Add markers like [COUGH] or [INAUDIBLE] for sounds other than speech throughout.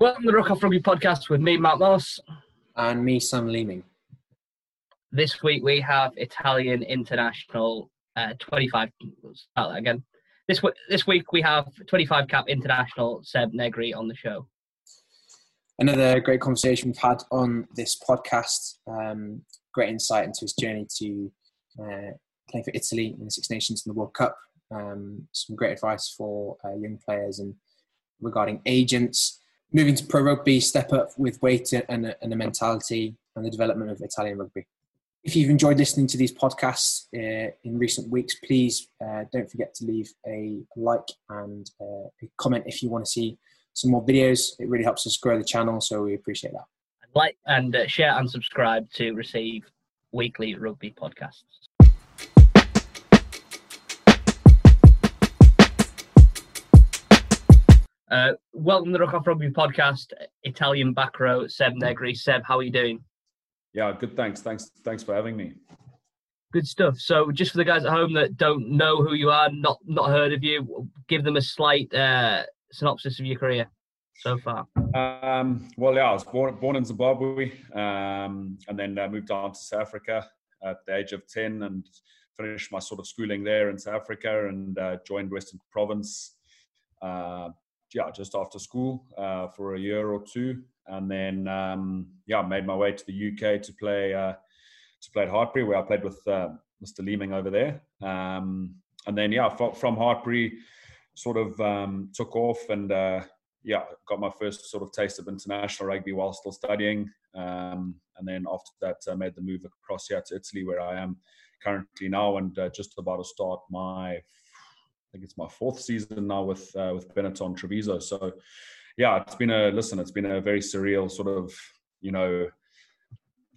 Welcome to the Ruck Off Rugby podcast with me, Matt Moss. And me, Sam Leeming. This week we have Italian international uh, 25. Start that again. This, w- this week we have 25 cap international Seb Negri on the show. Another great conversation we've had on this podcast. Um, great insight into his journey to uh, playing for Italy in the Six Nations in the World Cup. Um, some great advice for uh, young players and regarding agents moving to pro rugby, step up with weight and a, and a mentality, and the development of Italian rugby. If you've enjoyed listening to these podcasts uh, in recent weeks, please uh, don't forget to leave a like and uh, a comment if you want to see some more videos. It really helps us grow the channel, so we appreciate that. Like and uh, share and subscribe to receive weekly rugby podcasts. Uh, welcome to the Ruck Off Rugby podcast, Italian back row, Seb Negri. Seb, how are you doing? Yeah, good. Thanks. Thanks. Thanks for having me. Good stuff. So, just for the guys at home that don't know who you are, not not heard of you, give them a slight uh, synopsis of your career so far. Um, well, yeah, I was born born in Zimbabwe, um, and then uh, moved on to South Africa at the age of ten, and finished my sort of schooling there in South Africa, and uh, joined Western Province. Uh, yeah, just after school uh, for a year or two, and then um, yeah, made my way to the UK to play uh, to play at Hartpury, where I played with uh, Mr. Leeming over there. Um, and then yeah, from, Hartpury, sort of um, took off and uh, yeah, got my first sort of taste of international rugby while still studying. Um, and then after that, I made the move across here to Italy, where I am currently now, and uh, just about to start my think it's my fourth season now with uh, with Benetton Treviso. So yeah, it's been a listen. It's been a very surreal sort of you know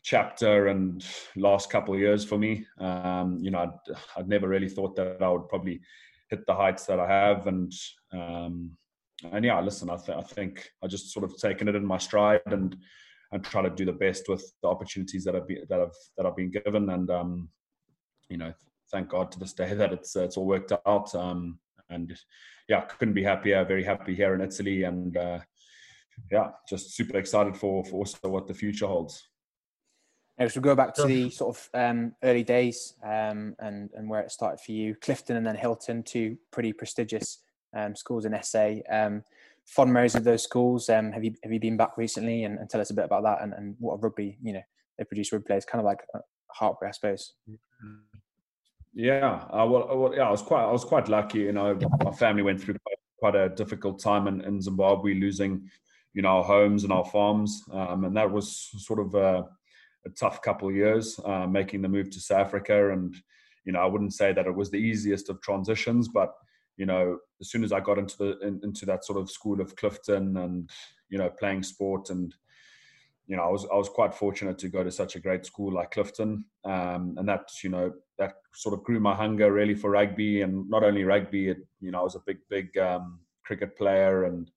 chapter and last couple of years for me. Um, you know, I'd, I'd never really thought that I would probably hit the heights that I have, and um, and yeah, listen, I, th- I think I just sort of taken it in my stride and and try to do the best with the opportunities that I've been, that I've that I've been given, and um, you know, thank God to this day that it's uh, it's all worked out. Um, and yeah, couldn't be happier. Very happy here in Italy, and uh, yeah, just super excited for for also what the future holds. Now, so we go back to the sort of um, early days um, and and where it started for you, Clifton and then Hilton, two pretty prestigious um, schools in SA. Um, fond memories of those schools. Um, have you have you been back recently? And, and, tell us a bit about that and, and what a rugby you know they produce rugby players, kind of like Hartpury, I suppose. Mm-hmm. Yeah, uh, well, uh, well, yeah, I was quite, I was quite lucky. You know, my family went through quite, quite a difficult time in, in, Zimbabwe, losing, you know, our homes and our farms, um, and that was sort of a, a tough couple of years, uh, making the move to South Africa. And you know, I wouldn't say that it was the easiest of transitions, but you know, as soon as I got into the in, into that sort of school of Clifton and you know, playing sport and you know, I was I was quite fortunate to go to such a great school like Clifton, um, and that you know that sort of grew my hunger really for rugby, and not only rugby. It, you know, I was a big big um, cricket player, and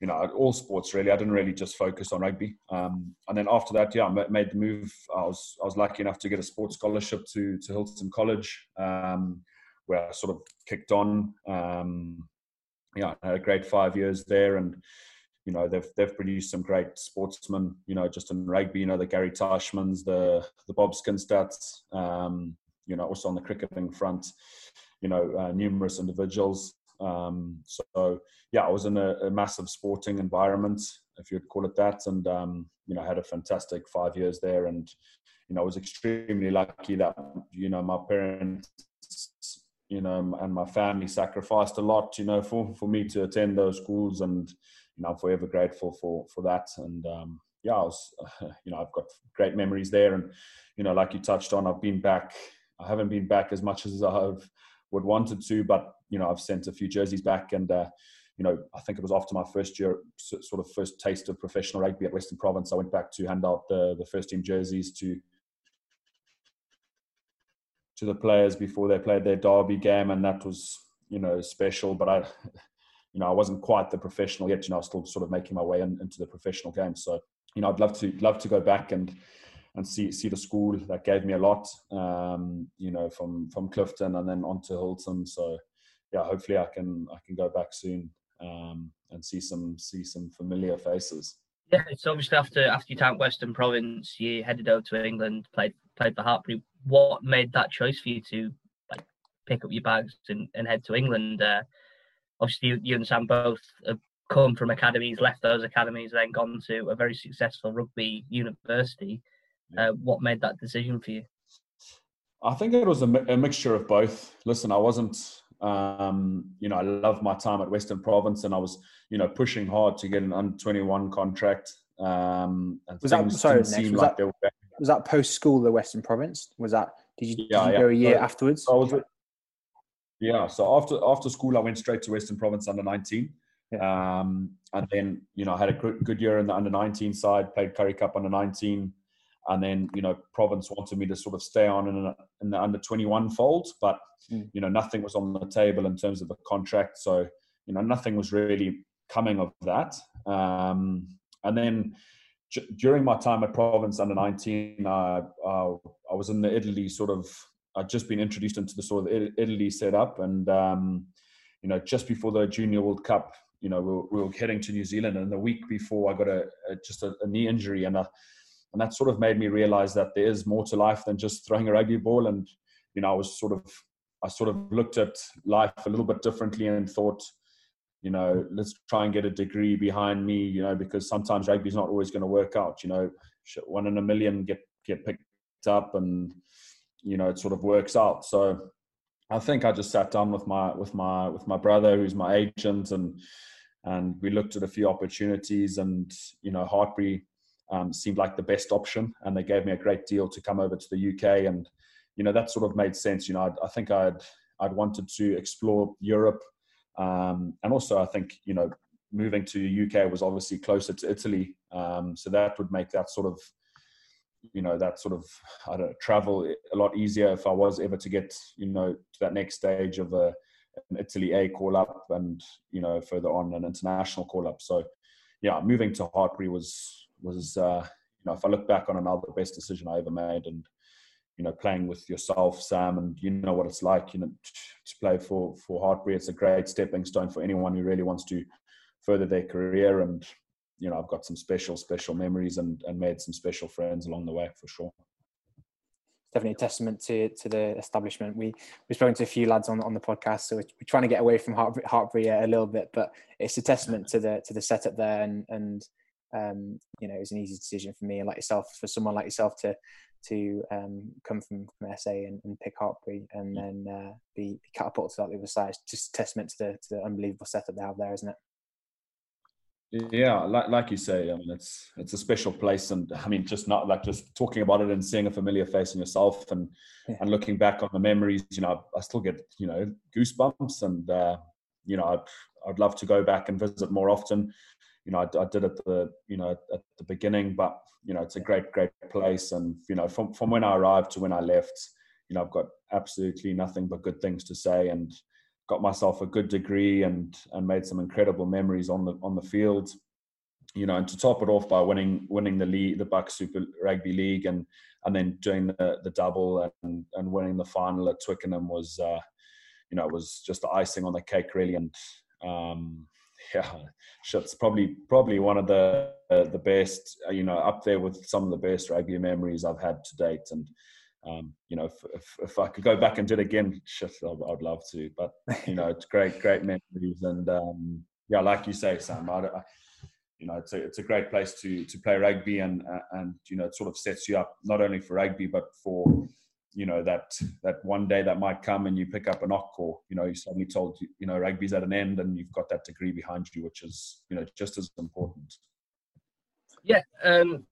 you know, all sports really. I didn't really just focus on rugby. Um, and then after that, yeah, I made the move. I was I was lucky enough to get a sports scholarship to to Hilton College, um, where I sort of kicked on. Um, yeah, I had a great five years there, and you know they've they've produced some great sportsmen you know just in rugby you know the Gary Teichmanns the the Bob Skinstads um, you know also on the cricketing front you know uh, numerous individuals um, so yeah I was in a, a, massive sporting environment if you'd call it that and um, you know had a fantastic five years there and you know I was extremely lucky that you know my parents you know and my family sacrificed a lot you know for for me to attend those schools and I'm forever grateful for for that. And um, yeah, I was, [LAUGHS] you know, I've got great memories there. And you know, like you touched on, I've been back. I haven't been back as much as I have, would wanted to, but you know, I've sent a few jerseys back, and uh, you know, I think it was after my first year, sort of first taste of professional rugby at Western Province, I went back to hand out the the first team jerseys to to the players before they played their derby game, and that was you know special. But I you know, I wasn't quite the professional yet. You know, I was still sort of making my way in, into the professional game. So, you know, I'd love to love to go back and and see see the school that gave me a lot. Um, you know, from from Clifton and then on to Hilton. So, yeah, hopefully I can I can go back soon um, and see some see some familiar faces. Yeah, it's obviously after after you time Western Province, you headed over to England, played played for Hartpury. What made that choice for you to like pick up your bags and, and head to England? Uh, obviously, you, you and Sam both have come from academies, left those academies, then gone to a very successful rugby university. Uh, what made that decision for you? I think it was a, a mixture of both. Listen, I wasn't, um, you know, I loved my time at Western Province, and I was, you know, pushing hard to get an under twenty one contract. Um, was that sorry? Next, was, like that, was that post school the Western Province? Was that did you, yeah, did you yeah. go a year so, afterwards? I was, yeah. So after after school, I went straight to Western Province under nineteen. Yeah. Um, and then, you know, I had a good, year in the under 19 side, played Currie Cup under 19, and then you know Province wanted me to sort of stay on in, a, in the under 21 fold, but mm. you know nothing was on the table in terms of a contract, so you know nothing was really coming of that. Um, and then j- during my time at Province under 19, uh, uh, I was in the Italy sort of. I'd just been introduced into the sort of Italy setup, and um, you know just before the Junior World Cup, you know we were, we were heading to New Zealand, and the week before I got a, a just a, a knee injury, and I and that sort of made me realize that there is more to life than just throwing a rugby ball and you know i was sort of i sort of looked at life a little bit differently and thought you know let's try and get a degree behind me you know because sometimes rugby is not always going to work out you know one in a million get get picked up and you know it sort of works out so i think i just sat down with my with my with my brother who's my agent and and we looked at a few opportunities and you know hartpury um, seemed like the best option, and they gave me a great deal to come over to the UK, and you know that sort of made sense. You know, I'd, i think I'd I'd wanted to explore Europe, um, and also I think you know moving to the UK was obviously closer to Italy, um, so that would make that sort of you know that sort of I don't know, travel a lot easier if I was ever to get you know to that next stage of a an Italy A call up and you know further on an international call up. So yeah, moving to Hartpury was was uh, you know if I look back on another best decision I ever made, and you know playing with yourself, Sam, and you know what it's like, you know, to play for for Hartpury. It's a great stepping stone for anyone who really wants to further their career, and you know I've got some special special memories and and made some special friends along the way for sure definitely a testament to to the establishment. We we've spoken to a few lads on on the podcast, so we're, we're trying to get away from Hartpury, Hartpury a little bit, but it's a testament to the to the setup there and and um, you know, it was an easy decision for me and like yourself, for someone like yourself to to um, come from, from SA and, and pick Hartpury and then uh, be, be catapulted out the other side. It's just testament to the, to the unbelievable setup they have there, isn't it? Yeah, like like you say, I mean, it's it's a special place, and I mean, just not like just talking about it and seeing a familiar face in yourself, and yeah. and looking back on the memories, you know, I still get you know goosebumps, and uh, you know, I'd I'd love to go back and visit more often you know, I, I, did at the, you know, at the beginning, but, you know, it's a great, great place. And, you know, from, from when I arrived to when I left, you know, I've got absolutely nothing but good things to say and got myself a good degree and, and made some incredible memories on the, on the field, you know, and to top it off by winning, winning the league, the BUCS Super Rugby League and, and then doing the, the double and, and winning the final at Twickenham was, uh, you know, was just the icing on the cake really. And, um, [LAUGHS] yeah, it's probably probably one of the uh, the best. You know, up there with some of the best rugby memories I've had to date. And um, you know, if, if, if, I could go back and do it again, shit, I'd, I'd love to. But you know, it's great, great memories. And um, yeah, like you say, Sam, I, I, you know, it's a it's a great place to to play rugby, and uh, and you know, it sort of sets you up not only for rugby but for you know that that one day that might come and you pick up a knock or you know you suddenly told you know rugby's at an end and you've got that degree behind you which is you know just as important yeah um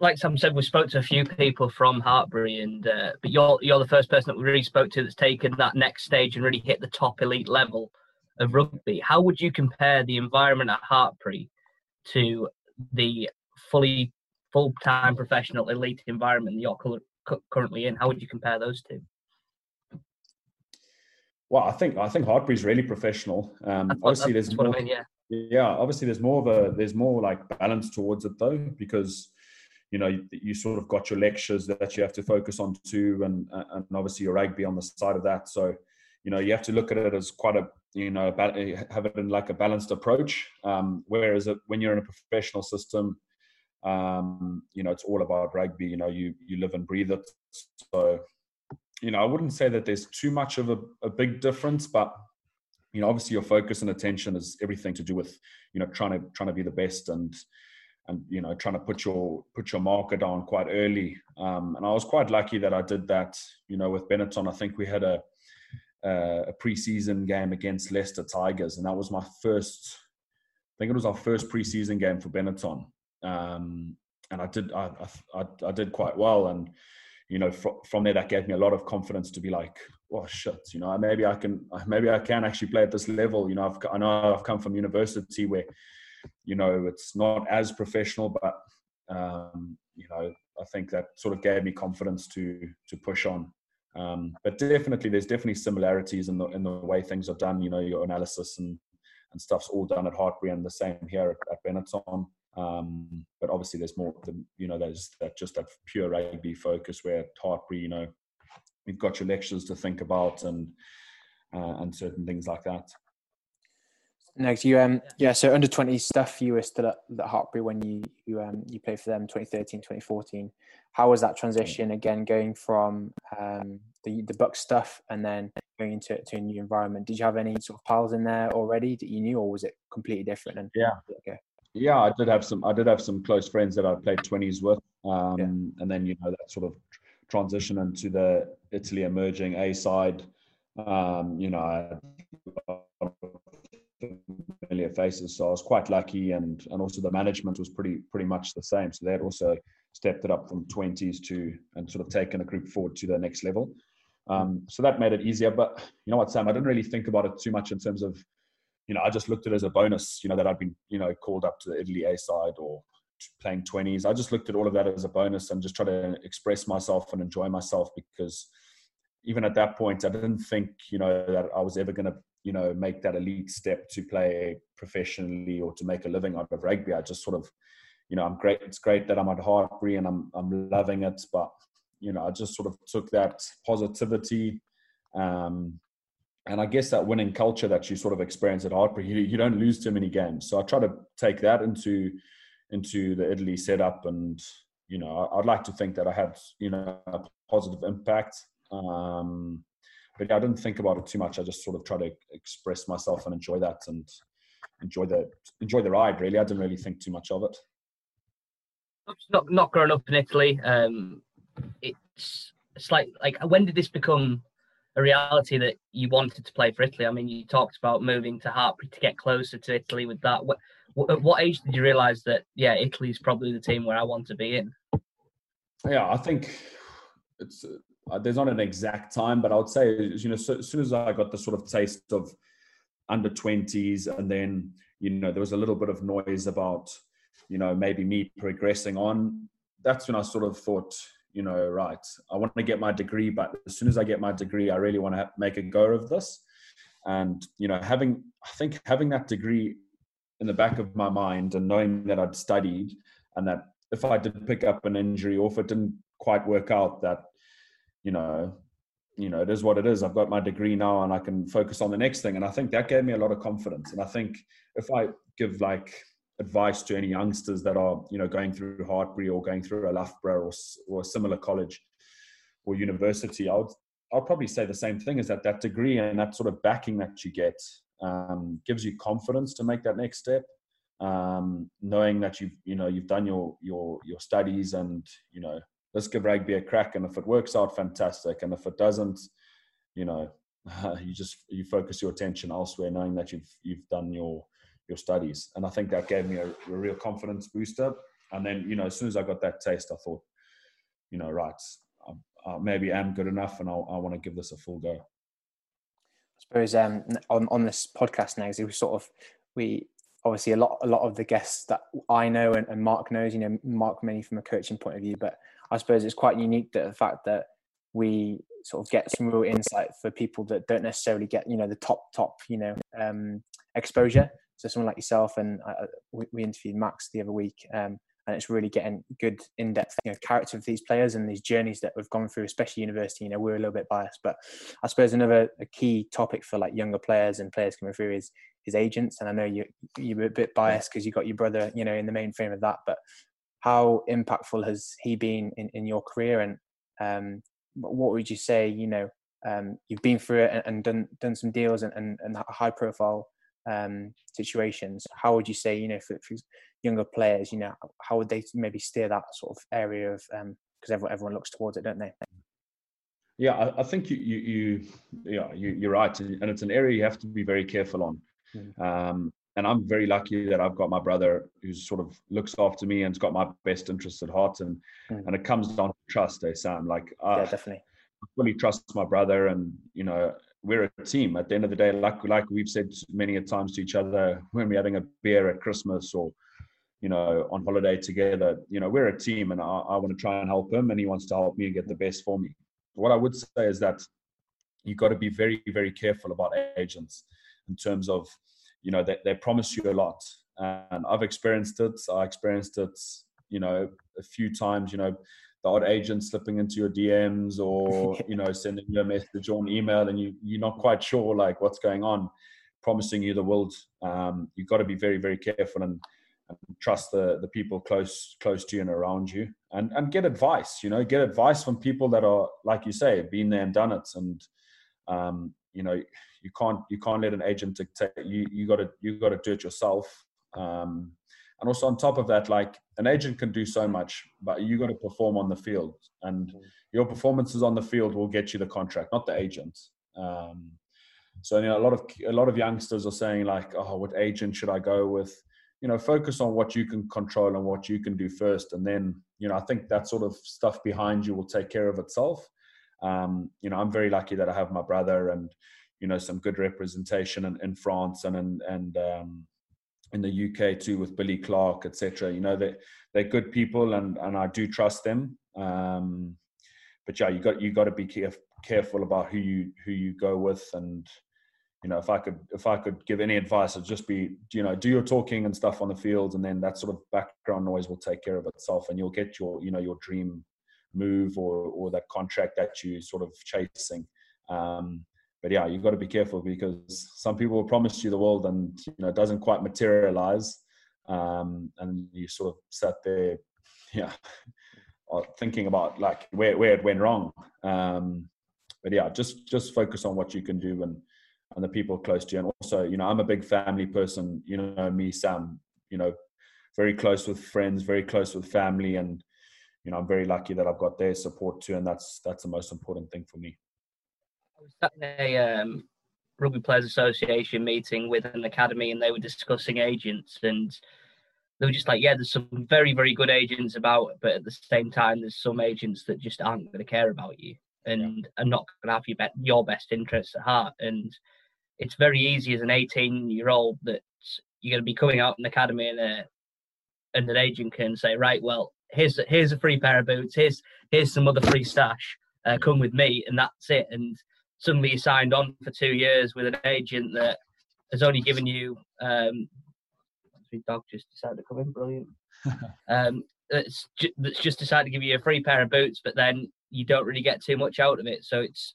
like Sam said, we spoke to a few people from Hartpury, and uh, but you're you're the first person that we really spoke to that's taken that next stage and really hit the top elite level of rugby. How would you compare the environment at Hartpury to the fully full time professional elite environment that you're currently in. How would you compare those two? Well, I think I think Hartpury's really professional. Um, obviously, there's more. I mean, yeah. Yeah, obviously, there's more of a there's more like balance towards it though, because you know you, you, sort of got your lectures that you have to focus on too, and and obviously your rugby on the side of that. So you know you have to look at it as quite a you know have it in like a balanced approach. Um, whereas it, when you're in a professional system, um, you know it's all about rugby. You know you you live and breathe it. So you know I wouldn't say that there's too much of a, a big difference, but you know obviously your focus and attention is everything to do with you know trying to trying to be the best and and you know trying to put your put your marker down quite early. Um, and i was quite lucky that i did that you know with benetton. I think we had a a preseason game against leicester tigers and that was my first i think it was our first preseason game for benetton. Um, and i did I, I, I did quite well and you know fr- from there that gave me a lot of confidence to be like oh shit you know maybe i can maybe i can actually play at this level. You know I've, i know i've come from university where you know, it's not as professional, but um, you know, I think that sort of gave me confidence to to push on. Um, but definitely, there's definitely similarities in the in the way things are done. You know, your analysis and and stuff's all done at Hartpury and the same here at, at Benetton. Um, but obviously, there's more. The, you know, there's that just that pure rugby focus where at Hartpury, you know, you've got your lectures to think about and uh, and certain things like that. Next, you um yeah, so under twenty stuff you were still at, at Hartpury when you you um you played for them 2013, 2014. How was that transition again going from um the the BUCS stuff and then going into to a new environment? Did you have any sort of pals in there already that you knew or was it completely different and yeah okay. Yeah, I did have some I did have some close friends that I played twenties with. Um yeah. and then you know that sort of transition into the Italy emerging A side. Um, you know, familiar faces. So I was quite lucky, and and also the management was pretty pretty much the same. So they had also stepped it up from 20s to and sort of taken the group forward to the next level. Um, so that made it easier. But you know what, Sam, I didn't really think about it too much in terms of, you know, I just looked at it as a bonus. You know that I'd been you know called up to the Italy A side or playing 20s. I just looked at all of that as a bonus and just try to express myself and enjoy myself because even at that point, I didn't think, you know, that I was ever going to you know make that elite step to play professionally or to make a living out of rugby. I just sort of, you know, I'm great. It's great that I'm at Hartpury and I'm I'm loving it, but you know, I just sort of took that positivity. Um, and I guess that winning culture that you sort of experience at Hartpury, you, you don't lose too many games. So I try to take that into into the Italy setup, and you know, I'd like to think that I had you know a positive impact. Um, but yeah, I didn't think about it too much. I just sort of try to express myself and enjoy that and enjoy the enjoy the ride. Really, I didn't really think too much of it. Not not growing up in Italy, um, it's it's like like when did this become a reality that you wanted to play for Italy? I mean, you talked about moving to Hartpury to get closer to Italy with that. What, what, at what age did you realise that yeah, Italy is probably the team where I want to be in? Yeah, I think it's uh, there's not an exact time, but I would say, you know, so, as soon as I got the sort of taste of under 20s, and then, you know, there was a little bit of noise about, you know, maybe me progressing on. That's when I sort of thought, you know, right, I want to get my degree, but as soon as I get my degree, I really want to make a go of this. And, you know, having, I think having that degree in the back of my mind and knowing that I'd studied and that if I did pick up an injury or if it didn't quite work out, that you know, you know, it is what it is. I've got my degree now and I can focus on the next thing. And I think that gave me a lot of confidence. And I think if I give like advice to any youngsters that are, you know, going through Hartpury or going through a Loughborough or, or a similar college or university, I would, I'll probably say the same thing is that that degree and that sort of backing that you get um, gives you confidence to make that next step. Um, knowing that you've, you know, you've done your, your, your studies and, you know, let's give rugby a crack. And if it works out, fantastic. And if it doesn't, you know, [LAUGHS] you just you focus your attention elsewhere, knowing that you've you've done your your studies. And I think that gave me a, a real confidence booster. And then you know, as soon as I got that taste, I thought, you know, right, I, I maybe am good enough, and I'll, I want to give this a full go. I suppose um, on on this podcast now, we sort of we obviously a lot a lot of the guests that I know and, and Mark knows, you know, Mark many from a coaching point of view, but I suppose it's quite unique that the fact that we sort of get some real insight for people that don't necessarily get you know the top top you know um, exposure. So someone like yourself and I, we, we, interviewed Max the other week, um, and it's really getting good in-depth you know, character of these players and these journeys that we've gone through, especially university. You know, we're a little bit biased, but I suppose another key topic for like younger players and players coming through is is agents. And I know you you're a bit biased because you got your brother, you know, in the mainframe of that. But how impactful has he been in, in your career? And um, what would you say? You know, um, you've been through it and, and, done done some deals and, and, and high profile um, situations. How would you say, you know, for, for younger players, you know, how would they maybe steer that sort of area of because um, everyone everyone looks towards it, don't they? Yeah, I, I think you, you, you yeah, you, are right, and it's an area you have to be very careful on. Mm. And I'm very lucky that I've got my brother who sort of looks after me and's got my best interests at heart, and mm. and it comes down to trust, eh, Sam? Like, yeah, definitely. I fully trust my brother, and you know, we're a team. At the end of the day, like like we've said many a times to each other when we're having a beer at Christmas or you know, on holiday together. You know, we're a team and I, I want to try and help him and he wants to help me and get the best for me. What I would say is that you've got to be very, very careful about agents in terms of, you know, they, they promise you a lot. And I've experienced it. I experienced it, you know, a few times, you know, the odd agent slipping into your DMs or, [LAUGHS] you know, sending you a message or an email and you, you're not quite sure like what's going on, promising you the world. Um, you've got to be very, very careful. And trust the the people close close to you and around you and and get advice you know get advice from people that are like you say been there and done it and um, you know you can't you can't let an agent dictate you you got to you got to do it yourself. Um, and also on top of that like an agent can do so much but you got to perform on the field and mm. your performances on the field will get you the contract not the agent. Um, so you know a lot of a lot of youngsters are saying like oh what agent should i go with? You know focus on what you can control and what you can do first and then you know i think that sort of stuff behind you will take care of itself. Um, you know i'm very lucky that i have my brother and you know some good representation in, in france and and, and um, in the uk too with billy clark etc you know they they're good people and and i do trust them um, but yeah you got you got to be caref- careful about who you who you go with and you know, if I could if I could give any advice, it'd just be you know do your talking and stuff on the field, and then that sort of background noise will take care of itself, and you'll get your you know your dream move or or that contract that you sort of chasing. Um, but yeah, you've got to be careful because some people promise you the world, and you know it doesn't quite materialize, um, and you sort of sat there, [LAUGHS] yeah, [LAUGHS] thinking about like where where it went wrong. Um, but yeah, just just focus on what you can do and and the people close to you. And also, you know, I'm a big family person. You know, me, Sam. You know, very close with friends, very close with family, and you know, I'm very lucky that I've got their support too, and that's that's the most important thing for me. I was at a um, Rugby Players Association meeting with an academy, and they were discussing agents, and they were just like, "Yeah, there's some very, very good agents about, but at the same time, there's some agents that just aren't going to care about you." and yeah. are not going to have your, be- your best interests at heart. And it's very easy as an 18 year old that you're going to be coming out in the academy and, a, and an agent can say, right, well, here's a, here's a free pair of boots, here's here's some other free stash, uh, come with me, and that's it. And suddenly you signed on for two years with an agent that has only given you. Um, dog just decided to come in, brilliant. [LAUGHS] um, that's, ju- that's just decided to give you a free pair of boots, but then you don't really get too much out of it. So it's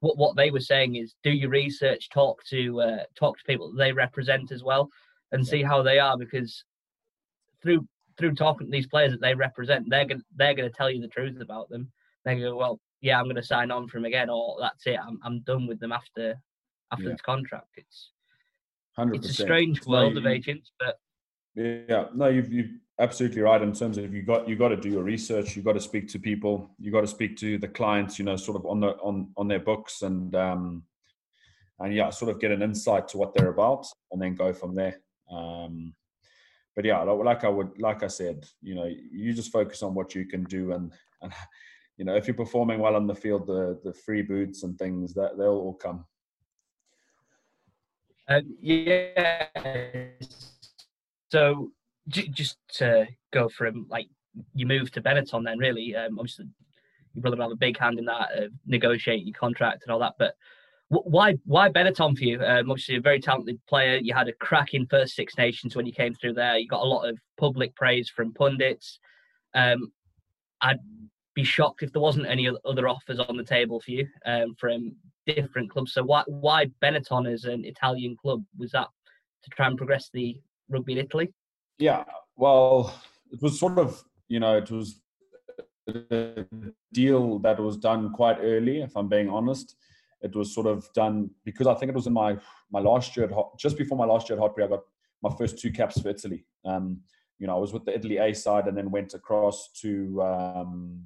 what what they were saying is do your research, talk to uh, talk to people they represent as well, and see how they are because through through talking to these players that they represent, they're gonna they're gonna tell you the truth about them. They go, well, yeah, I'm gonna sign on for him again, or that's it, I'm I'm done with them after after yeah. this contract. It's 100%. it's a strange world no, you, of agents, but yeah, no, you've you've absolutely right in terms of you got you got to do your research you got to speak to people you got to speak to the clients you know sort of on the on on their books and um and yeah sort of get an insight to what they're about and then go from there um but yeah like i would like i said you know you just focus on what you can do and and you know if you're performing well on the field the the free boots and things that they'll all come um, yeah so just to go from like you move to Benetton, then really, um, obviously your brother have a big hand in that, uh, negotiating your contract and all that. But why why Benetton for you? Um, obviously, a very talented player. You had a cracking first Six Nations when you came through there. You got a lot of public praise from pundits. Um, I'd be shocked if there wasn't any other offers on the table for you um, from different clubs. So why why Benetton as an Italian club? Was that to try and progress the rugby in Italy? Yeah, well, it was sort of you know it was a deal that was done quite early. If I'm being honest, it was sort of done because I think it was in my my last year at just before my last year at Hartpury, I got my first two caps for Italy. Um, you know, I was with the Italy A side and then went across to um,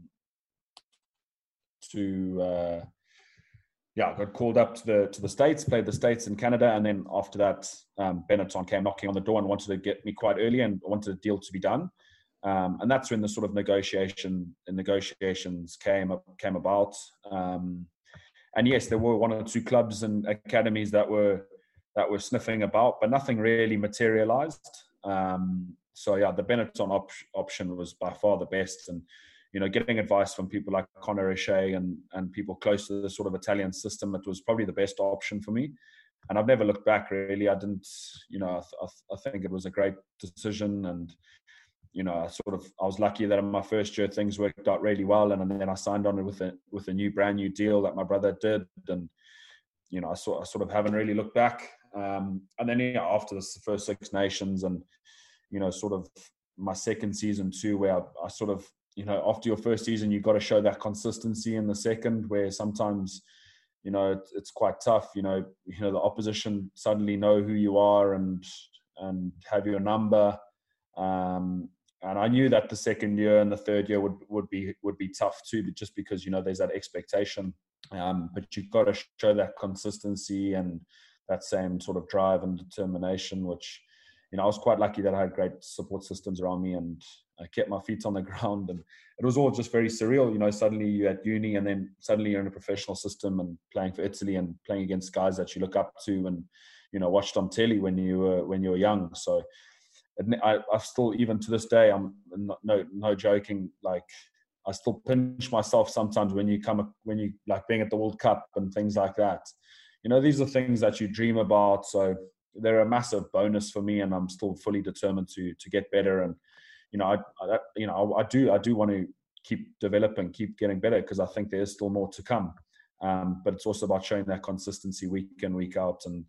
to uh, yeah, I got called up to the to the states, played the states in Canada, and then after that, um, Benetton came knocking on the door and wanted to get me quite early and wanted a deal to be done. Um, and that's when the sort of negotiation negotiations came came about. Um, and yes, there were one or two clubs and academies that were that were sniffing about, but nothing really materialized. Um, so yeah, the Benetton op- option was by far the best, and you know, getting advice from people like Conor O'Shea and and people close to the sort of Italian system, it was probably the best option for me. And I've never looked back really. I didn't, you know, I, th- I think it was a great decision, and you know, I sort of I was lucky that in my first year things worked out really well, and, and then I signed on with a with a new brand new deal that my brother did, and you know, I sort I sort of haven't really looked back. Um, and then after the first Six Nations, and you know, sort of my second season too, where I, I sort of you know, after your first season, you've got to show that consistency in the second, where sometimes, you know, it's, quite tough. You know, you know, the opposition suddenly know who you are and and have your number. Um, and I knew that the second year and the third year would would be would be tough too, but just because you know there's that expectation. Um, but you've got to show that consistency and that same sort of drive and determination, which you know I was quite lucky that I had great support systems around me and I kept my feet on the [LAUGHS] ground, and it was all just very surreal. You know, suddenly you're at uni, and then suddenly you're in a professional system and playing for Italy and playing against guys that you look up to and you know watched on telly when you were when you were young. So I, I still even to this day I'm not, no no joking like I still pinch myself sometimes when you come when you like being at the World Cup and things like that. You know, these are things that you dream about. So they're a massive bonus for me, and I'm still fully determined to to get better and you know, I, I you know, I, I, do, I do want to keep developing, keep getting better because I think there is still more to come. Um, but it's also about showing that consistency week in, week out, and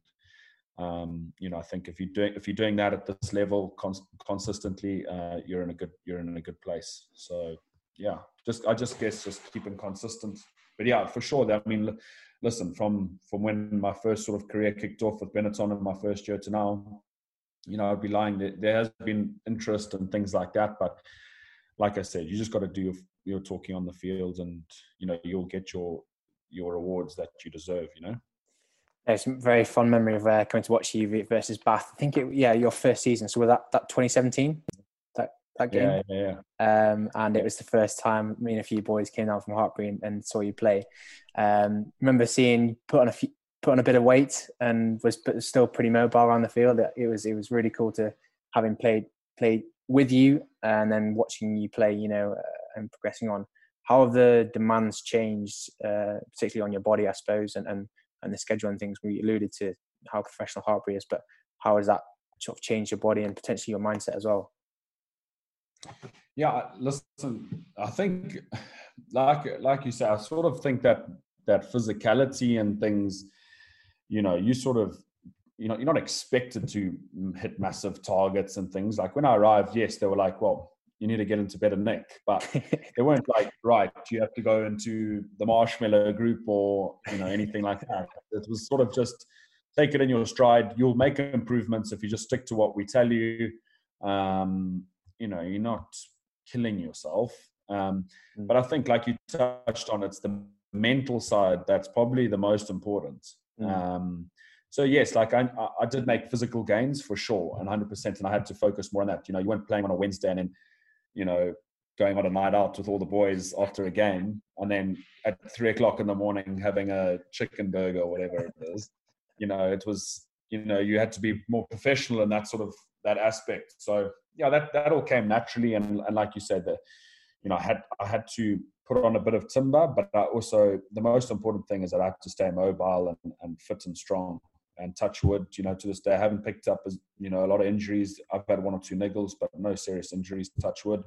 um, you know, I think if you're doing if you're doing that at this level cons- consistently, uh, you're in a good you're in a good place. So yeah, just I just guess just keeping consistent. But yeah, for sure. I mean, listen, from from when my first sort of career kicked off with Benetton in my first year to now, you know, I'd be lying. There has been interest and things like that, but like I said, you just got to do your, your talking on the field, and you know, you'll get your your rewards that you deserve. You know. There's a very fond memory of uh, coming to watch you versus Bath. I think it, yeah, your first season. So was that that 2017? That that game. Yeah, yeah. yeah. Um, and it was the first time me and a few boys came down from Hartpury and, and saw you play. Um, remember seeing you put on a few, put on a bit of weight and was still pretty mobile around the field. It was it was really cool to having played played with you and then watching you play. You know, uh, and progressing on. How have the demands changed, uh, particularly on your body, I suppose, and, and and the schedule and things? We alluded to how professional Hartpury is, but how has that sort of changed your body and potentially your mindset as well? Yeah, listen, I think like like you said, I sort of think that that physicality and things you know, you sort of, you know, you're not expected to hit massive targets and things. Like when I arrived, yes, they were like, well, you need to get into better nick, but [LAUGHS] they weren't like, right, you have to go into the marshmallow group or, you know, anything like that. It was sort of just take it in your stride. You'll make improvements if you just stick to what we tell you. Um, you know, you're not killing yourself. Um, mm. but I think, like you touched on, it's the mental side that's probably the most important. Mm. Um, so yes, like I, I did make physical gains for sure, and 100%, and I had to focus more on that. You know, you weren't playing on a Wednesday and then, you know, going on a night out with all the boys after a game, and then at three o'clock in the morning having a chicken burger or whatever it is. You know, it was, you know, you had to be more professional in that sort of that aspect. So yeah, that that all came naturally, and, and like you said, that you know, I had I had to put on a bit of timber, but I also the most important thing is that I have to stay mobile and, and fit and strong and touch wood. You know, to this day, I haven't picked up as you know a lot of injuries. I've had one or two niggles, but no serious injuries. Touch wood.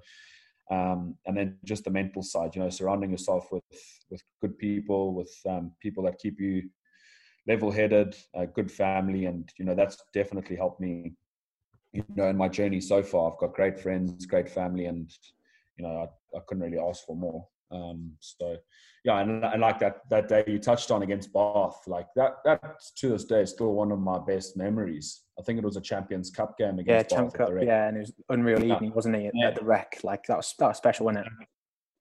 Um, and then just the mental side, you know, surrounding yourself with with good people, with um, people that keep you level-headed, a good family, and you know that's definitely helped me. You know, in my journey so far, I've got great friends, great family, and you know, I, I couldn't really ask for more. Um, so yeah, and, and like that that day you touched on against Bath, like that that to this day is still one of my best memories. I think it was a Champions Cup game against yeah, Champ Cup, yeah, and it was unreal yeah. evening, wasn't it? Yeah. At the Rec, like that was that was special, wasn't it?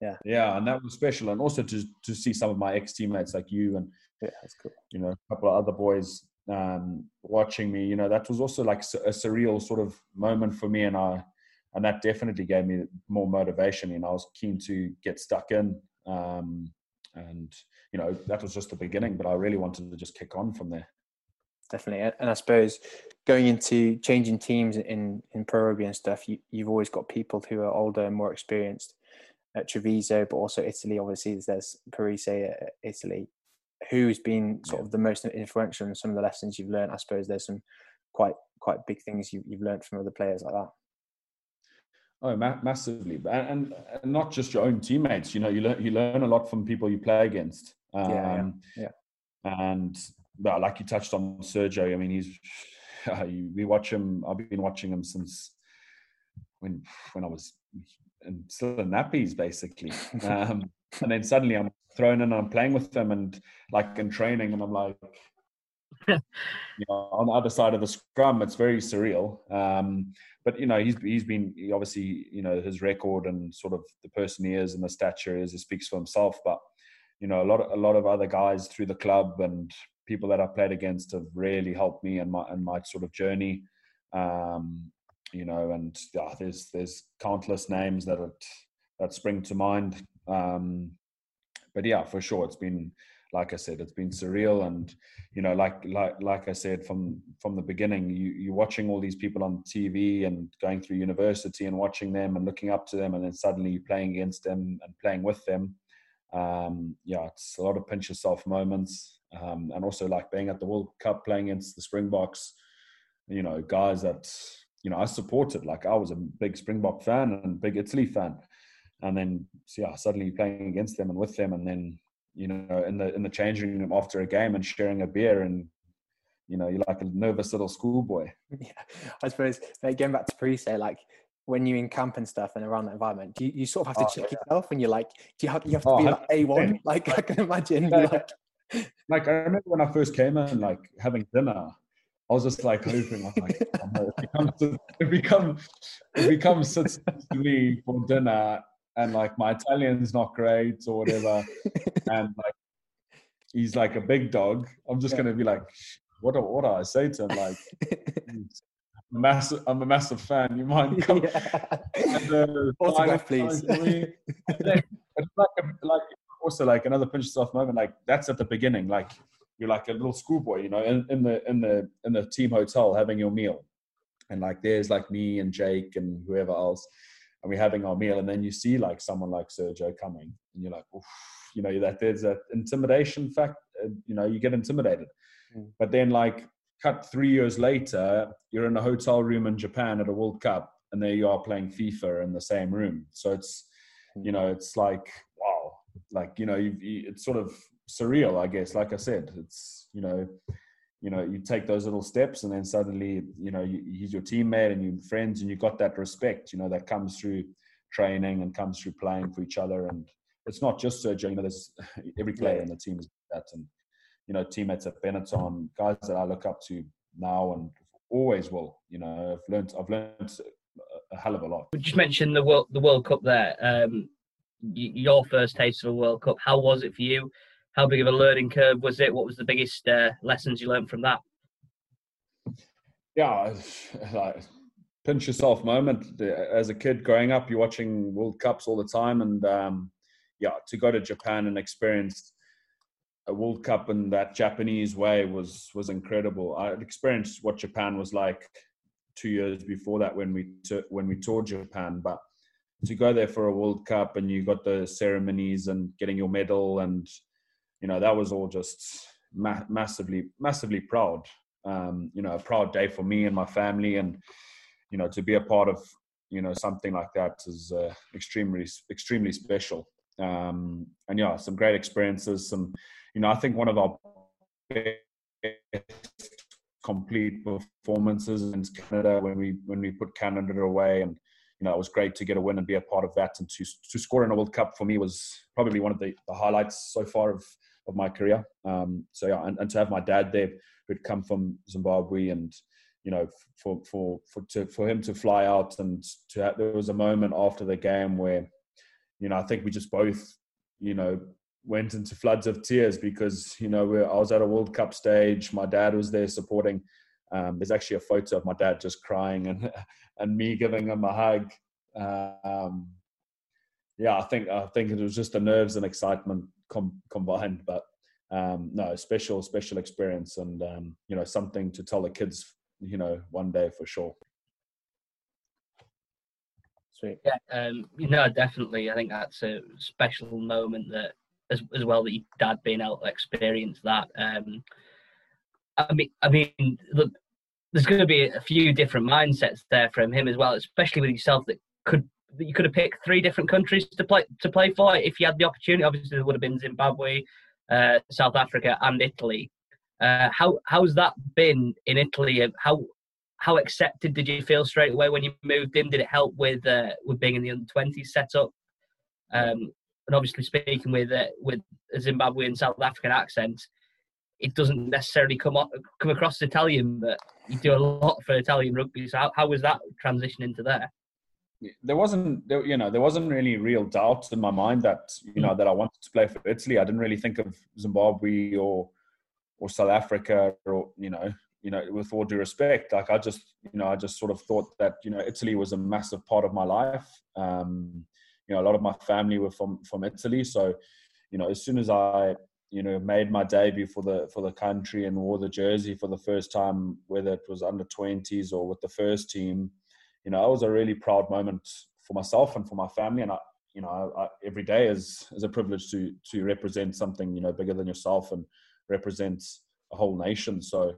Yeah, yeah, and that was special, and also to to see some of my ex teammates like you and yeah, that's cool. You know, a couple of other boys um, watching me. You know, that was also like a surreal sort of moment for me, and I and that definitely gave me more motivation. And I was keen to get stuck in. Um, and you know that was just the beginning, but I really wanted to just kick on from there. Definitely, and I suppose going into changing teams in in pro rugby and stuff, you, you've always got people who are older and more experienced at Treviso, but also Italy. Obviously, there's Parisse at Italy. Who's been sort of the most influential in some of the lessons you've learned? I suppose there's some quite quite big things you, you've learned from other players like that. Oh, ma- massively, and, and not just your own teammates. You know, you learn you learn a lot from people you play against. Um, yeah, yeah, yeah. And well, like you touched on Sergio. I mean, he's [SIGHS] uh, we watch him. I've been watching him since when when I was in, still in nappies, basically. [LAUGHS] Um, and then suddenly I'm thrown in and I'm playing with them, and like in training, and I'm like, you know, on the other side of the scrum, it's very surreal. Um, but you know, he's he's been he obviously you know his record and sort of the person he is and the stature is, it speaks for himself. But you know, a lot of a lot of other guys through the club and people that I've played against have really helped me and my and my sort of journey. Um, you know, and yeah, there's there's countless names that are, that spring to mind. Um, but yeah, for sure, it's been like I said, it's been surreal. And you know, like like like I said from from the beginning, you you're watching all these people on TV and going through university and watching them and looking up to them, and then suddenly you're playing against them and playing with them. Um, yeah, it's a lot of pinch yourself moments, um, and also like being at the World Cup playing against the Springboks. You know, guys that you know I supported. Like I was a big Springbok fan and big Italy fan and then so yeah, suddenly playing against them and with them, and then you know, in the in the changing room after a game and sharing a beer and you know, you're like a nervous little schoolboy. [LAUGHS] Yeah, I suppose. Like, back to Parisse, like when you're in camp and stuff and around that environment, do you, you sort of have to oh, check yeah. yourself and you're like, do you have, you have to oh, be like A one? Like I can imagine. Yeah. Like, [LAUGHS] like I remember when I first came in, like having dinner, I was just like hoping, I'm like, oh, if, he comes to, if he comes, if he comes sits to me for dinner and like my Italian's not great or whatever, [LAUGHS] and like he's like a big dog, I'm just yeah. gonna be like, what do, what do I say to him? Like, [LAUGHS] I'm a massive, I'm a massive fan. You mind come? Yeah. And, uh, [LAUGHS] Autograph, please. it's like, a, like also like another pinch yourself moment. Like that's at the beginning. Like you're like a little schoolboy, you know, in, in the in the in the team hotel having your meal, and like there's like me and Jake and whoever else, and we're having our meal, and then you see like someone like Sergio coming, and you're like, you know, that there's that intimidation fact. Uh, you know, you get intimidated, mm. but then like cut three years later, you're in a hotel room in Japan at a World Cup, and there you are playing FIFA in the same room. So it's, mm. you know, it's like wow, like you know, you, it's sort of surreal, I guess. Like I said, it's you know, you know you take those little steps and then suddenly you know you, he's your teammate and you're friends and you've got that respect you know that comes through training and comes through playing for each other. And it's not just Sergio you know there's [LAUGHS] every player yeah. in the team is that. And you know teammates at Benetton guys that I look up to now and always will you know I've learned I've learned a hell of a lot. We just mentioned the world the World Cup there. Um your first taste of a World Cup how was it for you how big of a learning curve was it? What was the biggest uh, lessons you learned from that? Yeah, like pinch yourself moment. As a kid growing up, you're watching World Cups all the time, and um, yeah, to go to Japan and experience a World Cup in that Japanese way was was incredible. I experienced what Japan was like two years before that when we t- when we toured Japan, but to go there for a World Cup and you got the ceremonies and getting your medal and you know that was all just ma- massively massively proud. Um, you know, a proud day for me and my family, and you know to be a part of you know something like that is uh, extremely extremely special. Um, and yeah, some great experiences. Some, you know, I think one of our complete performances in Canada when we when we put Canada away and you know, it was great to get a win and be a part of that. And to to score in a World Cup for me was probably one of the, the highlights so far of of my career. Um, so yeah, and, and to have my dad there who'd come from Zimbabwe and you know for for for to, for him to fly out and to have, there was a moment after the game where you know I think we just both you know went into floods of tears because you know I was at a World Cup stage. My dad was there supporting. Um, there's actually a photo of my dad just crying and [LAUGHS] and me giving him a hug. Um, yeah, I think I think it was just the nerves and excitement com- combined, but um, no, special special experience and um, you know something to tell the kids you know one day for sure. Sweet. Yeah, um, you know, definitely. I think that's a special moment that as as well that your dad being able to experience that. Um, I mean, I mean, look, there's going to be a few different mindsets there from him as well, especially with yourself that could that you could have picked three different countries to play to play for if you had the opportunity. Obviously, there would have been Zimbabwe, uh, South Africa, and Italy. Uh, how how's that been in Italy? How how accepted did you feel straight away when you moved in? Did it help with uh, with being in the under twenties setup? Um, and obviously, speaking with uh, with a Zimbabwean South African accent, it doesn't necessarily come up, come across Italian, but you do a lot for Italian rugby. So how, how was that transition into there? There wasn't, there, you know, there wasn't really real doubt in my mind that you know mm. that I wanted to play for Italy. I didn't really think of Zimbabwe or or South Africa or you know, you know, with all due respect, like I just, you know, I just sort of thought that you know Italy was a massive part of my life. Um, you know, a lot of my family were from from Italy, so you know, as soon as I you know made my debut for the for the country and wore the jersey for the first time whether it was under 20s or with the first team you know it was a really proud moment for myself and for my family. And i you know I, every day is is a privilege to to represent something you know bigger than yourself and represent a whole nation. So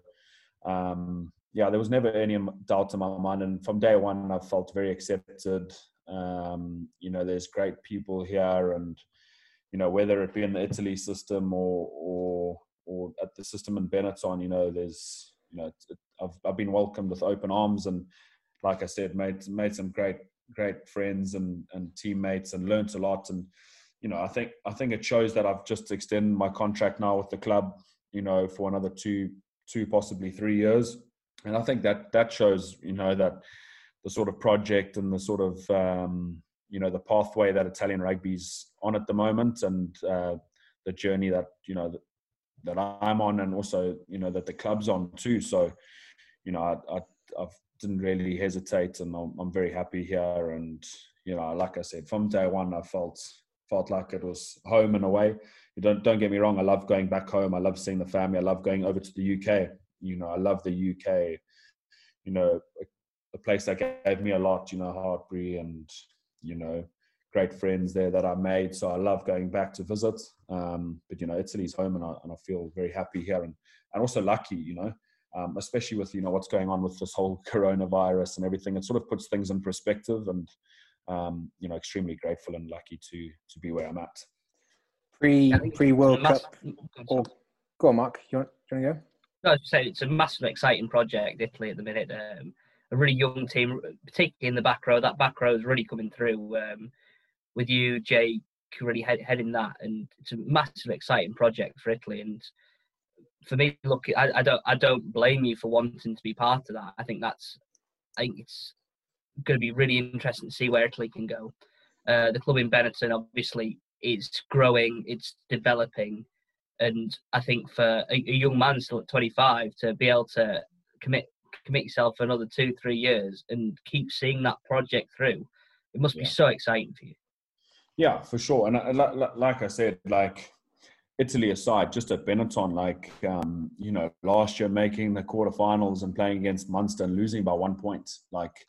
um yeah there was never any doubt in my mind. And from day one i felt very accepted. Um you know there's great people here and you know, whether it be in the Italy system or or or at the system in Benetton, you know, there's you know, it, I've I've been welcomed with open arms and like I said, made made some great great friends and and teammates and learnt a lot and you know, I think I think it shows that I've just extended my contract now with the club, you know, for another two two possibly three years, and I think that that shows you know that the sort of project and the sort of um, you know the pathway that Italian rugby's on at the moment, and uh, the journey that you know that, that, I'm on, and also you know that the club's on too. So, you know, I, I, I didn't really hesitate, and I'm, I'm, very happy here. And you know, like I said, from day one, I felt felt like it was home in a way. You don't don't get me wrong. I love going back home. I love seeing the family. I love going over to the UK. You know, I love the UK. You know, a, a place that gave me a lot. You know, Hartpury and you know, great friends there that I made. So I love going back to visit. Um, but you know, Italy's home, and I, and I feel very happy here, and and also lucky, you know, um, especially with you know what's going on with this whole [LAUGHS] coronavirus and everything. It sort of puts things in perspective, and um, you know, extremely grateful and lucky to to be where I'm at. Pre pre World Cup. Or, go on, Mark. You want, you want to go? No, I was say it's a massive, exciting project, Italy at the minute. Um, a really young team, particularly in the back row. That back row is really coming through um, with you, Jake, really head, heading that, and it's a massive, exciting project for Italy. And for me, look, I, I don't, I don't blame you for wanting to be part of that. I think that's, I think it's going to be really interesting to see where Italy can go. Uh, the club in Benetton, obviously, is growing, it's developing, and I think for a, a young man still at 25 to be able to commit commit yourself for another two, three years and keep seeing that project through. It must be so exciting for you. Yeah, for sure. And uh, like I said, like Italy aside, just at Benetton, like um, you know, last year making the quarterfinals and playing against Munster and losing by one point, like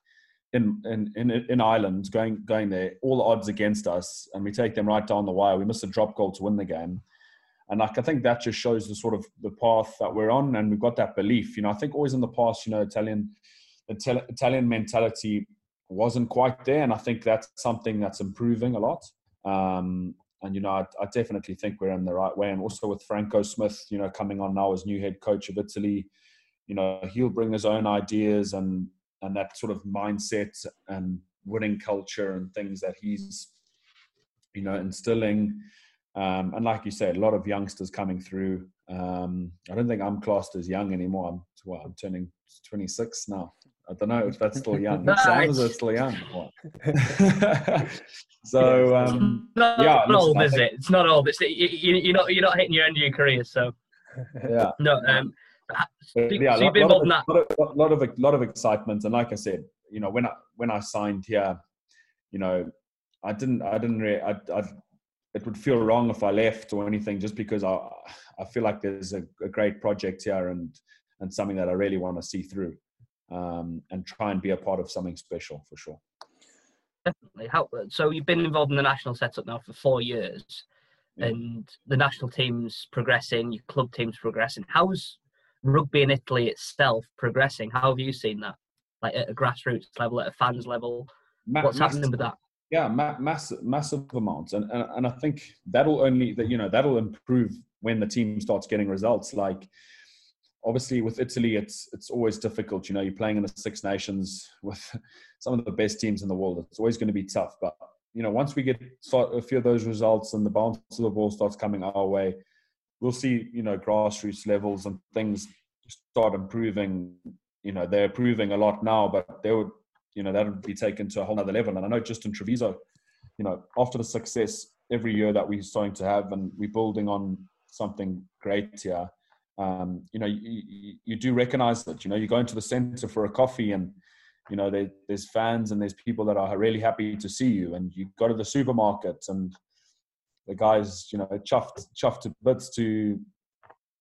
in, in in in Ireland, going going there, all the odds against us, and we take them right down the wire. We miss a drop goal to win the game, and like I think that just shows the sort of the path that we're on, and we've got that belief. You know, I think always in the past, you know, Italian Italian mentality wasn't quite there, and I think that's something that's improving a lot. Um, and you know, I, I, definitely think we're in the right way. And also with Franco Smith, you know, coming on now as new head coach of Italy, you know, he'll bring his own ideas and and that sort of mindset and winning culture and things that he's, you know, instilling. Um, and like you said, a lot of youngsters coming through. Um, I don't think I'm classed as young anymore. I'm well, I'm turning 26 now. I don't know if that's still young. nice. Sam is still young. [LAUGHS] [LAUGHS] so um, not, yeah, not old, is it? It's not old. It's you, are not you're not hitting your end of your career. So yeah, no. Um, so, yeah, so you've been involved in that. Lot of, lot of lot of excitement, and like I said, you know, when I when I signed here, you know, I didn't I didn't really I, I it would feel wrong if I left or anything, just because I I feel like there's a, a great project here and and something that I really want to see through um, and try and be a part of something special for sure. Definitely. How, so you've been involved in the national setup now for four years, yeah. and the national team's progressing, your club team's progressing. How's rugby in Italy itself progressing? How have you seen that, like at a grassroots level, at a fans level? Ma- What's massive, happening with that? Yeah, ma- massive, massive amounts, and, and and I think that'll only that you know that'll improve when the team starts getting results. Like obviously with Italy, it's it's always difficult. You know, you're playing in the Six Nations with [LAUGHS] some of the best teams in the world. It's always going to be tough. But you know, once we get start a few of those results and the bounce of the ball starts coming our way, we'll see you know grassroots levels and things start improving. You know, they're improving a lot now, but they would you know that would be taken to a whole other level. And I know just in Treviso, you know, after the success every year that we're starting to have, and we're building on something great here um, you know, you, you, do recognize that, you know, you go into the center for a coffee and, you know, there, there's fans and there's people that are really happy to see you. And you go to the supermarket and the guys, you know, chuffed, chuffed to bits to,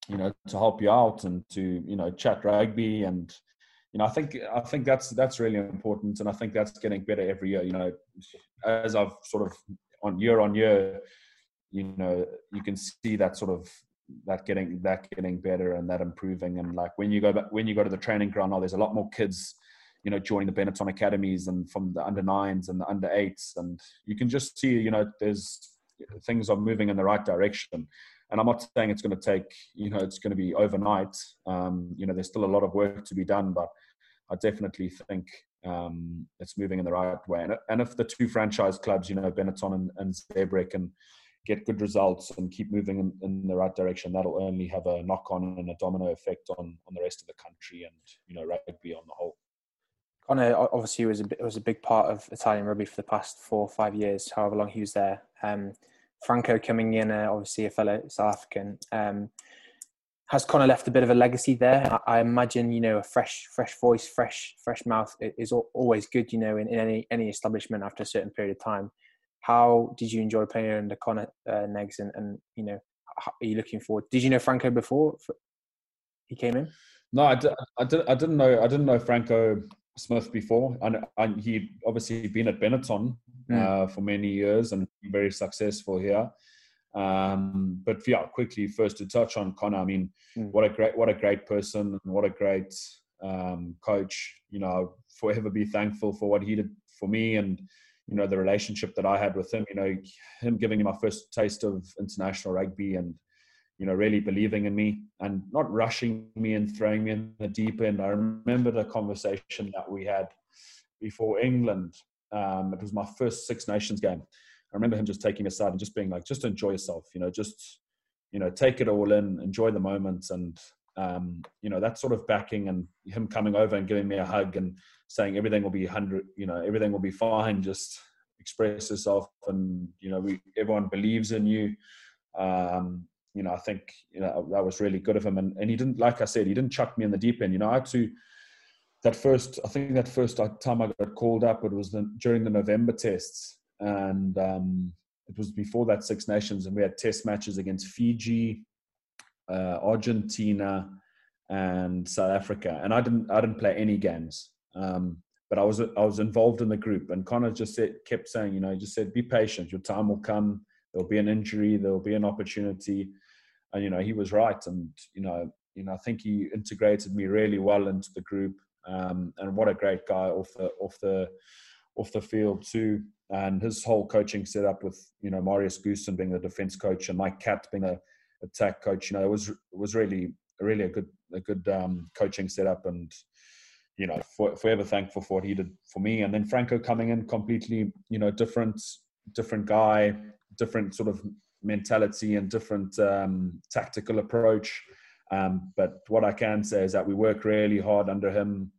you know, to help you out and to, you know, chat rugby. And, you know, I think I think that's that's really important, and I think that's getting better every year. You know, as I've sort of on year on year, you know, you can see that sort of that getting that getting better and that improving. And like when you go back when you go to the training ground now there's a lot more kids you know joining the benetton academies and from the under nines and the under eights. And you can just see you know there's things are moving in the right direction. And i'm not saying it's going to take you know it's going to be overnight. Um, you know there's still a lot of work to be done but i definitely think um, it's moving in the right way. And, and if the two franchise clubs you know benetton and, and zebre can get good results and keep moving in, in, the right direction, that'll only have a knock on and a domino effect on, on the rest of the country and you know rugby on the whole. Conor obviously was a was a big part of Italian rugby for the past four or five years, however long he was there. Um, Franco coming in, uh, obviously a fellow South African. Um, has Conor left a bit of a legacy there? I, imagine you know a fresh, fresh voice, fresh, fresh mouth is always good. You know, in, in any any establishment after a certain period of time how did you enjoy playing under Conor uh, Neggs, and, and you know, how, are you looking forward? Did you know Franco before he came in? No, I, did, I, did, I didn't know. I didn't know Franco Smith before. And, and he obviously been at Benetton mm. uh, for many years and very successful here. Um, but yeah, quickly first to touch on Conor. I mean, mm. what a great, what a great person, and what a great um, coach. You know, forever be thankful for what he did for me and you know the relationship that I had with him. You know, him giving me my first taste of international rugby and you know really believing in me and not rushing me and throwing me in the deep end. I remember the conversation that we had before England. Um, it was my first Six Nations game. I remember him just taking me aside and just being like, just enjoy yourself. You know, just you know, take it all in, enjoy the moments, and um, you know that sort of backing and him coming over and giving me a hug and saying everything will be 100 you know everything will be fine just express yourself and you know we everyone believes in you. Um, you know i think you know that was really good of him. And, and he didn't like i said he didn't chuck me in the deep end. You know i had to that first i think that first time i got called up it was the, during the november tests. And um, it was before that six nations and we had test matches against fiji uh, argentina and south africa. And i didn't i didn't play any games. Um, but I was I was involved in the group, and Conor just said, kept saying, you know, he just said, be patient, your time will come. There'll be an injury, there'll be an opportunity, and you know, he was right, and you know, you know, I think he integrated me really well into the group, um, and what a great guy off the off the off the field too, and his whole coaching setup with you know Marius Goosen being the defense coach and Mike Catt being a attack coach, you know, it was it was really really a good a good um, coaching setup and you know, for, forever thankful for what he did for me. And then Franco coming in completely, you know, different, different guy, different sort of mentality and different um, tactical approach. Um, but what I can say is that we work really hard under him.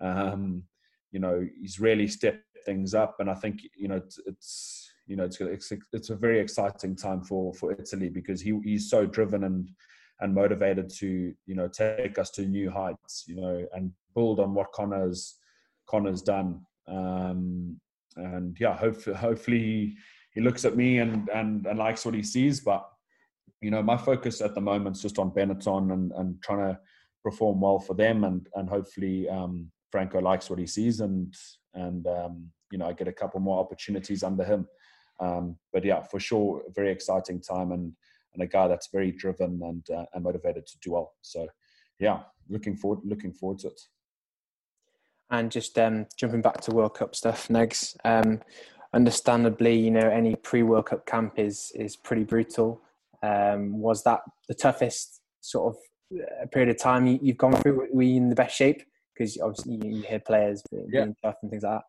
Um, you know, he's really stepped things up, and I think you know it's, it's you know it's, it's it's a very exciting time for for Italy because he he's so driven and and motivated to you know take us to new heights you know and build on what conor's conor's done. Um and yeah hopefully hopefully he looks at me and and and likes what he sees but you know my focus at the moment is just on benetton and and trying to perform well for them and and hopefully um franco likes what he sees and and um you know i get a couple more opportunities under him um but yeah for sure very exciting time and and a guy that's very driven and uh, and motivated to do well. So, yeah, looking forward looking forward to it. And just um, jumping back to World Cup stuff, Negs. Um, understandably, you know, any pre-World Cup camp is is pretty brutal. Um, was that the toughest sort of uh, period of time you, have gone through? Were you in the best shape? Because obviously you hear players being yeah. tough and things like that.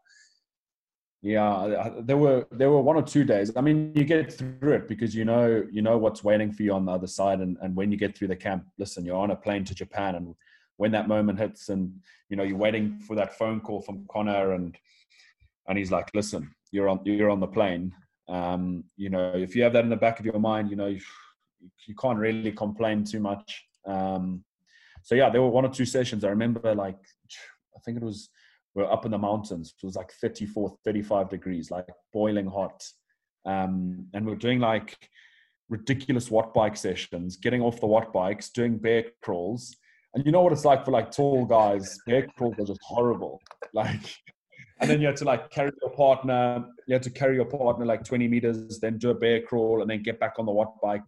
Yeah, there were there were one or two days. I mean, you get through it because you know you know what's waiting for you on the other side, and and when you get through the camp, listen, you're on a plane to Japan, and when that moment hits, and you know you're waiting for that phone call from Conor, and and he's like, listen, you're on you're on the plane. Um, you know, if you have that in the back of your mind, you know you, you can't really complain too much. Um, so yeah, there were one or two sessions. I remember like I think it was we're up in the mountains. It was like 34, 35 degrees, like boiling hot. Um, and we're doing like ridiculous watt bike sessions, getting off the watt bikes, doing bear crawls. And you know what it's like for like tall guys? Bear crawls are just horrible. [LAUGHS] Like, and then you had to like carry your partner, you had to carry your partner like 20 meters, then do a bear crawl, and then get back on the watt bike.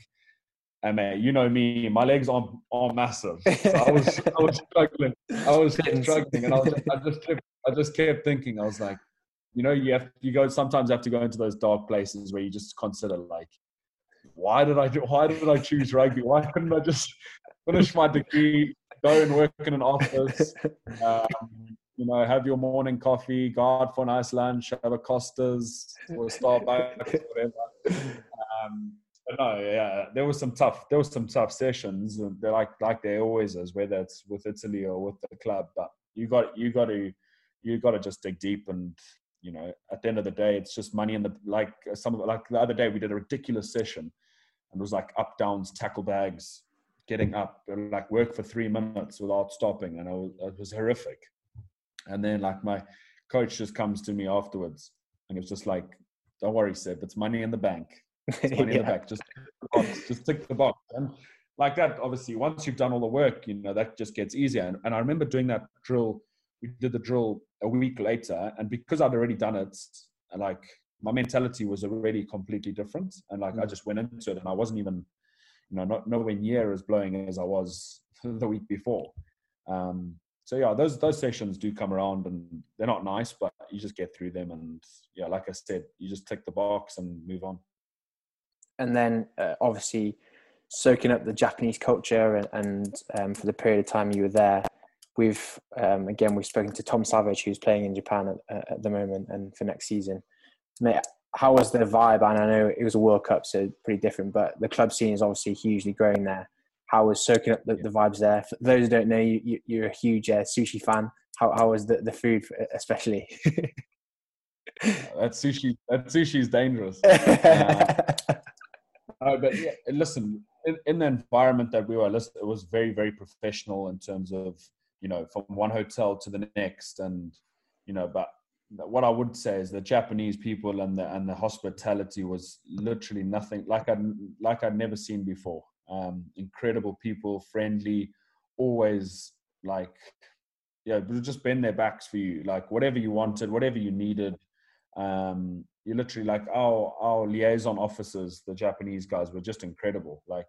And man, you know me, my legs are are massive. So I was I was struggling. I was [LAUGHS] struggling, and I was I just kept I just kept thinking. I was like, you know, you have you go sometimes have to go into those dark places where you just consider like, why did I do? Why did I choose rugby? Why couldn't I just finish my degree, go and work in an office? Um, you know, have your morning coffee, go out for a nice lunch, have a Costas or a Starbucks, whatever. Um, but no, yeah, there was some tough, there was some tough sessions. Like like there always is, whether it's with Italy or with the club. But you got you got to you got to just dig deep and you know at the end of the day it's just money in the like uh, some of like the other day we did a ridiculous session and it was like up downs tackle bags getting up uh, like work for three minutes without stopping and it was, it was horrific. And then like my coach just comes to me afterwards and it was just like don't worry seb it's money in the bank. It's [LAUGHS] money yeah. in the bank. Just just tick the box. And like that obviously once you've done all the work you know that just gets easier. And, and i remember doing that drill we did the drill a week later, and because I'd already done it, and like my mentality was already completely different, and like I mm. just went into it, and I wasn't even, you know, not nowhere near as blowing as I was [LAUGHS] the week before. Um, so yeah, those those sessions do come around, and they're not nice, but you just get through them, and yeah, like I said, you just tick the box and move on. And then uh, obviously soaking up the Japanese culture, and, and um, for the period of time you were there we've um, again we've spoken to Tom Savage, who's playing in Japan at, at the moment, and for next season. Mate, how was the vibe? And I know it was a World Cup, so pretty different, but the club scene is obviously hugely growing there. How was soaking up the, the vibes there? For those who don't know, you, you, are a huge uh, sushi fan. How, how was the, the food, [LAUGHS] especially? that sushi, that sushi is dangerous. [LAUGHS] uh, uh, but yeah, listen, in, in, the environment that we were, it was very, very professional in terms of you know, from one hotel to the next. And, you know, but what I would say is the Japanese people and the, and the hospitality was literally nothing like I like I'd never seen before. Um, incredible people, friendly, always like yeah, just bend their backs for you, like whatever you wanted, whatever you needed. Um, you literally like our our liaison officers, the Japanese guys, were just incredible. Like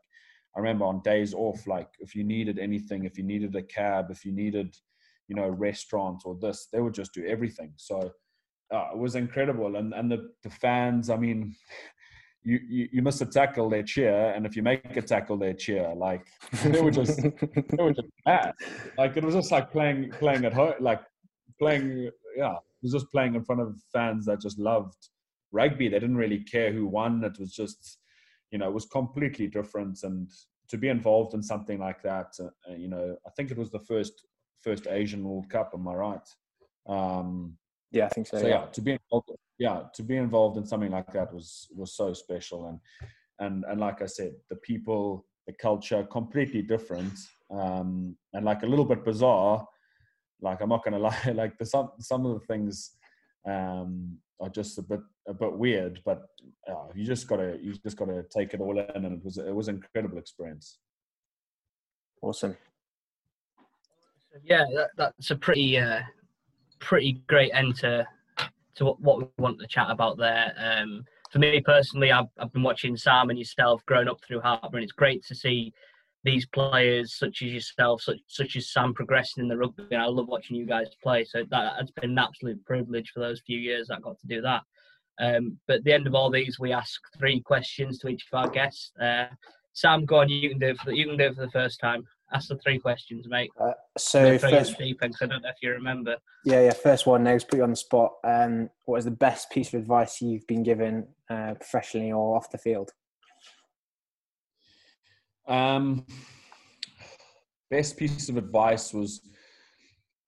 I remember on days off, like if you needed anything, if you needed a cab, if you needed, you know, restaurant or this, they would just do everything. So uh, it was incredible. And and the the fans, I mean, [LAUGHS] you, you you miss a tackle, they cheer, and if you make a tackle, they cheer. Like they were just [LAUGHS] they were just mad. Like it was just like playing playing at home, like playing. Yeah, it was just playing in front of fans that just loved rugby. They didn't really care who won. It was just, you know, it was completely different. And to be involved in something like that, uh, uh you know, I think it was the first first Asian World Cup. Am I right? Um, yeah, I think so. So yeah, yeah to be involved, yeah, to be involved in something like that was was so special. And and and like I said, the people, the culture, completely different, um, and like a little bit bizarre. Like I'm not gonna [LAUGHS] lie, like the some some of the things um, are just a bit a bit weird, but uh, you just gotta you just gotta take it all in, and it was it was an incredible experience. Awesome. Yeah, that, that's a pretty uh, pretty great end to to what we want to chat about there. Um, for me personally, I've, I've been watching Sam and yourself growing up through Hartpury, and it's great to see these players such as yourself, such, such as Sam, progressing in the rugby. And I love watching you guys play. So that, has been an absolute privilege for those few years I got to do that. Um, but at the end of all these, we ask three questions to each of our guests. Uh, Sam, go on. You can do it for the, you can do it for the first time. Ask the three questions, mate. Uh, so first, deep I don't know if you remember. Yeah, yeah. First one. Now, put you on the spot. Um, what is the best piece of advice you've been given, uh, professionally or off the field? Um, best piece of advice was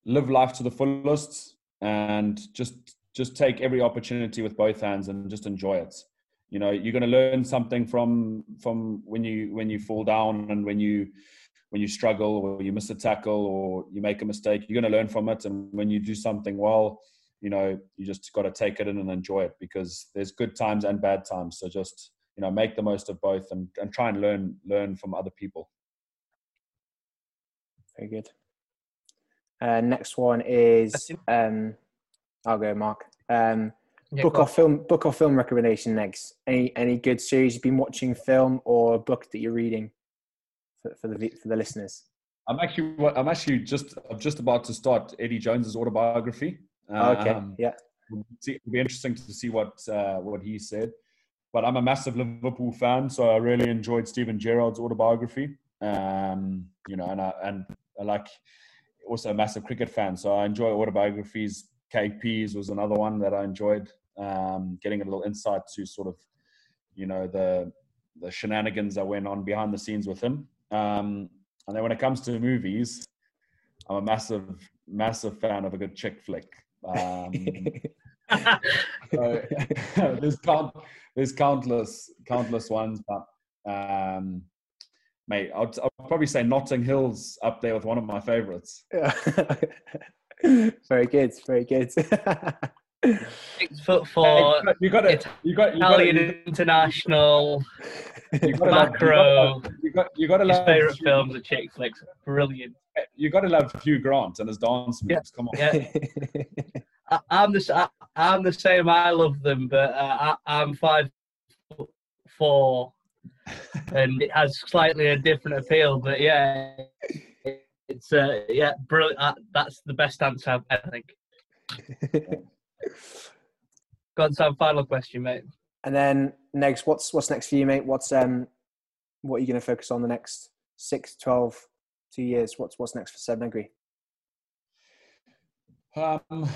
live life to the fullest and just just take every opportunity with both hands and just enjoy it. You know you're going to learn something from from when you when you fall down and when you when you struggle or you miss a tackle or you make a mistake you're going to learn from it. And when you do something well you know you just got to take it in and enjoy it because there's good times and bad times. So just you know make the most of both and, and try and learn learn from other people. Very good. Uh, next one is um, i'll go mark. Um, yeah, book or film book or film recommendation next. Any any good series you've been watching film or book that you're reading for, for the for the listeners? I'm actually i'm actually just i'm just about to start eddie jones's autobiography. Okay um, yeah. it'll be interesting to see what uh, what he said but I'm a massive Liverpool fan, so I really enjoyed Steven Gerrard's autobiography. Um, you know, and I and I like also a massive cricket fan, so I enjoy autobiographies. KP's was another one that I enjoyed. Um, getting a little insight to sort of, you know, the the shenanigans that went on behind the scenes with him. Um, and then when it comes to movies, I'm a massive, massive fan of a good chick flick. Um, [LAUGHS] so, [LAUGHS] there's count, there's countless countless ones, but um, mate, I'll, I'll probably say Notting Hill's up there with one of my favorites. Yeah. [LAUGHS] very good, very good. Six foot four. You got it. You got Italian you got, international. You got macro. You got you got to love favorite Hugh, films are chick flicks. Brilliant. You got to love Hugh Grant and his dance moves. Yeah. Come on. Yeah. [LAUGHS] I, am the I, am the same. I love them, but uh, I, I'm five four, [LAUGHS] and it has slightly a different appeal. But yeah, it's uh, yeah, brilliant. Uh, that's the best answer I've ever think. [LAUGHS] Got some final question, mate. And then next, what's what's next for you, mate? What's um, what are you going to focus on the next six, 12, two years? What's what's next for Seb Negri? Um,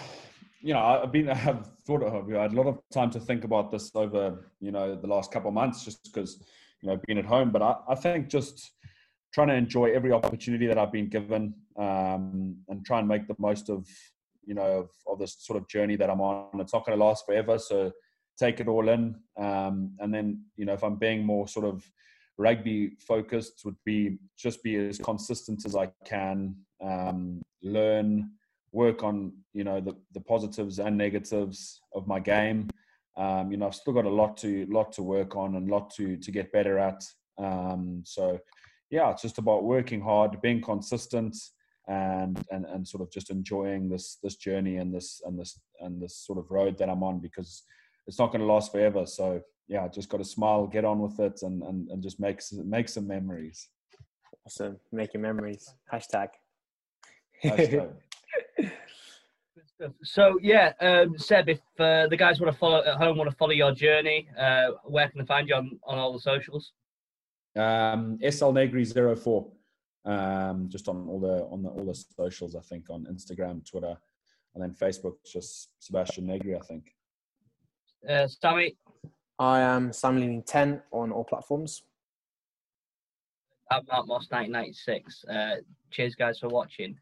you know, I've been, [LAUGHS] I have thought of, you I had a lot of time to think about this over, you know, the last couple of months, just because, you know, been at home. But I, I think just trying to enjoy every opportunity that I've been given, um, and try and make the most of, you know, of, of, this sort of journey that I'm on. It's not going to last forever, so take it all in. Um, and then, you know, if I'm being more sort of rugby focused, would be just be as consistent as I can, um, learn work on you know the, the positives and negatives of my game. Um, you know, I've still got a lot to lot to work on and lot to to get better at. Um, so, yeah, it's just about working hard, being consistent, and and and sort of just enjoying this this journey and this and this and this sort of road that I'm on because it's not going to last forever. So yeah, just got to smile, get on with it, and and and just make make some memories. Awesome, making memories. Hashtag. Hashtag. [LAUGHS] So yeah, um, Seb, if uh, the guys want to follow at home, want to follow your journey, uh, where can they find you on, on all the socials? Um, SL Negri 04 um, just on all the on the, all the socials. I think on Instagram, Twitter, and then Facebook. Just Sebastian Negri, I think. Uh, Sammy. I am Sam Leaning ten on all platforms. I'm Mark Moss, 1996. Uh, cheers, guys, for watching.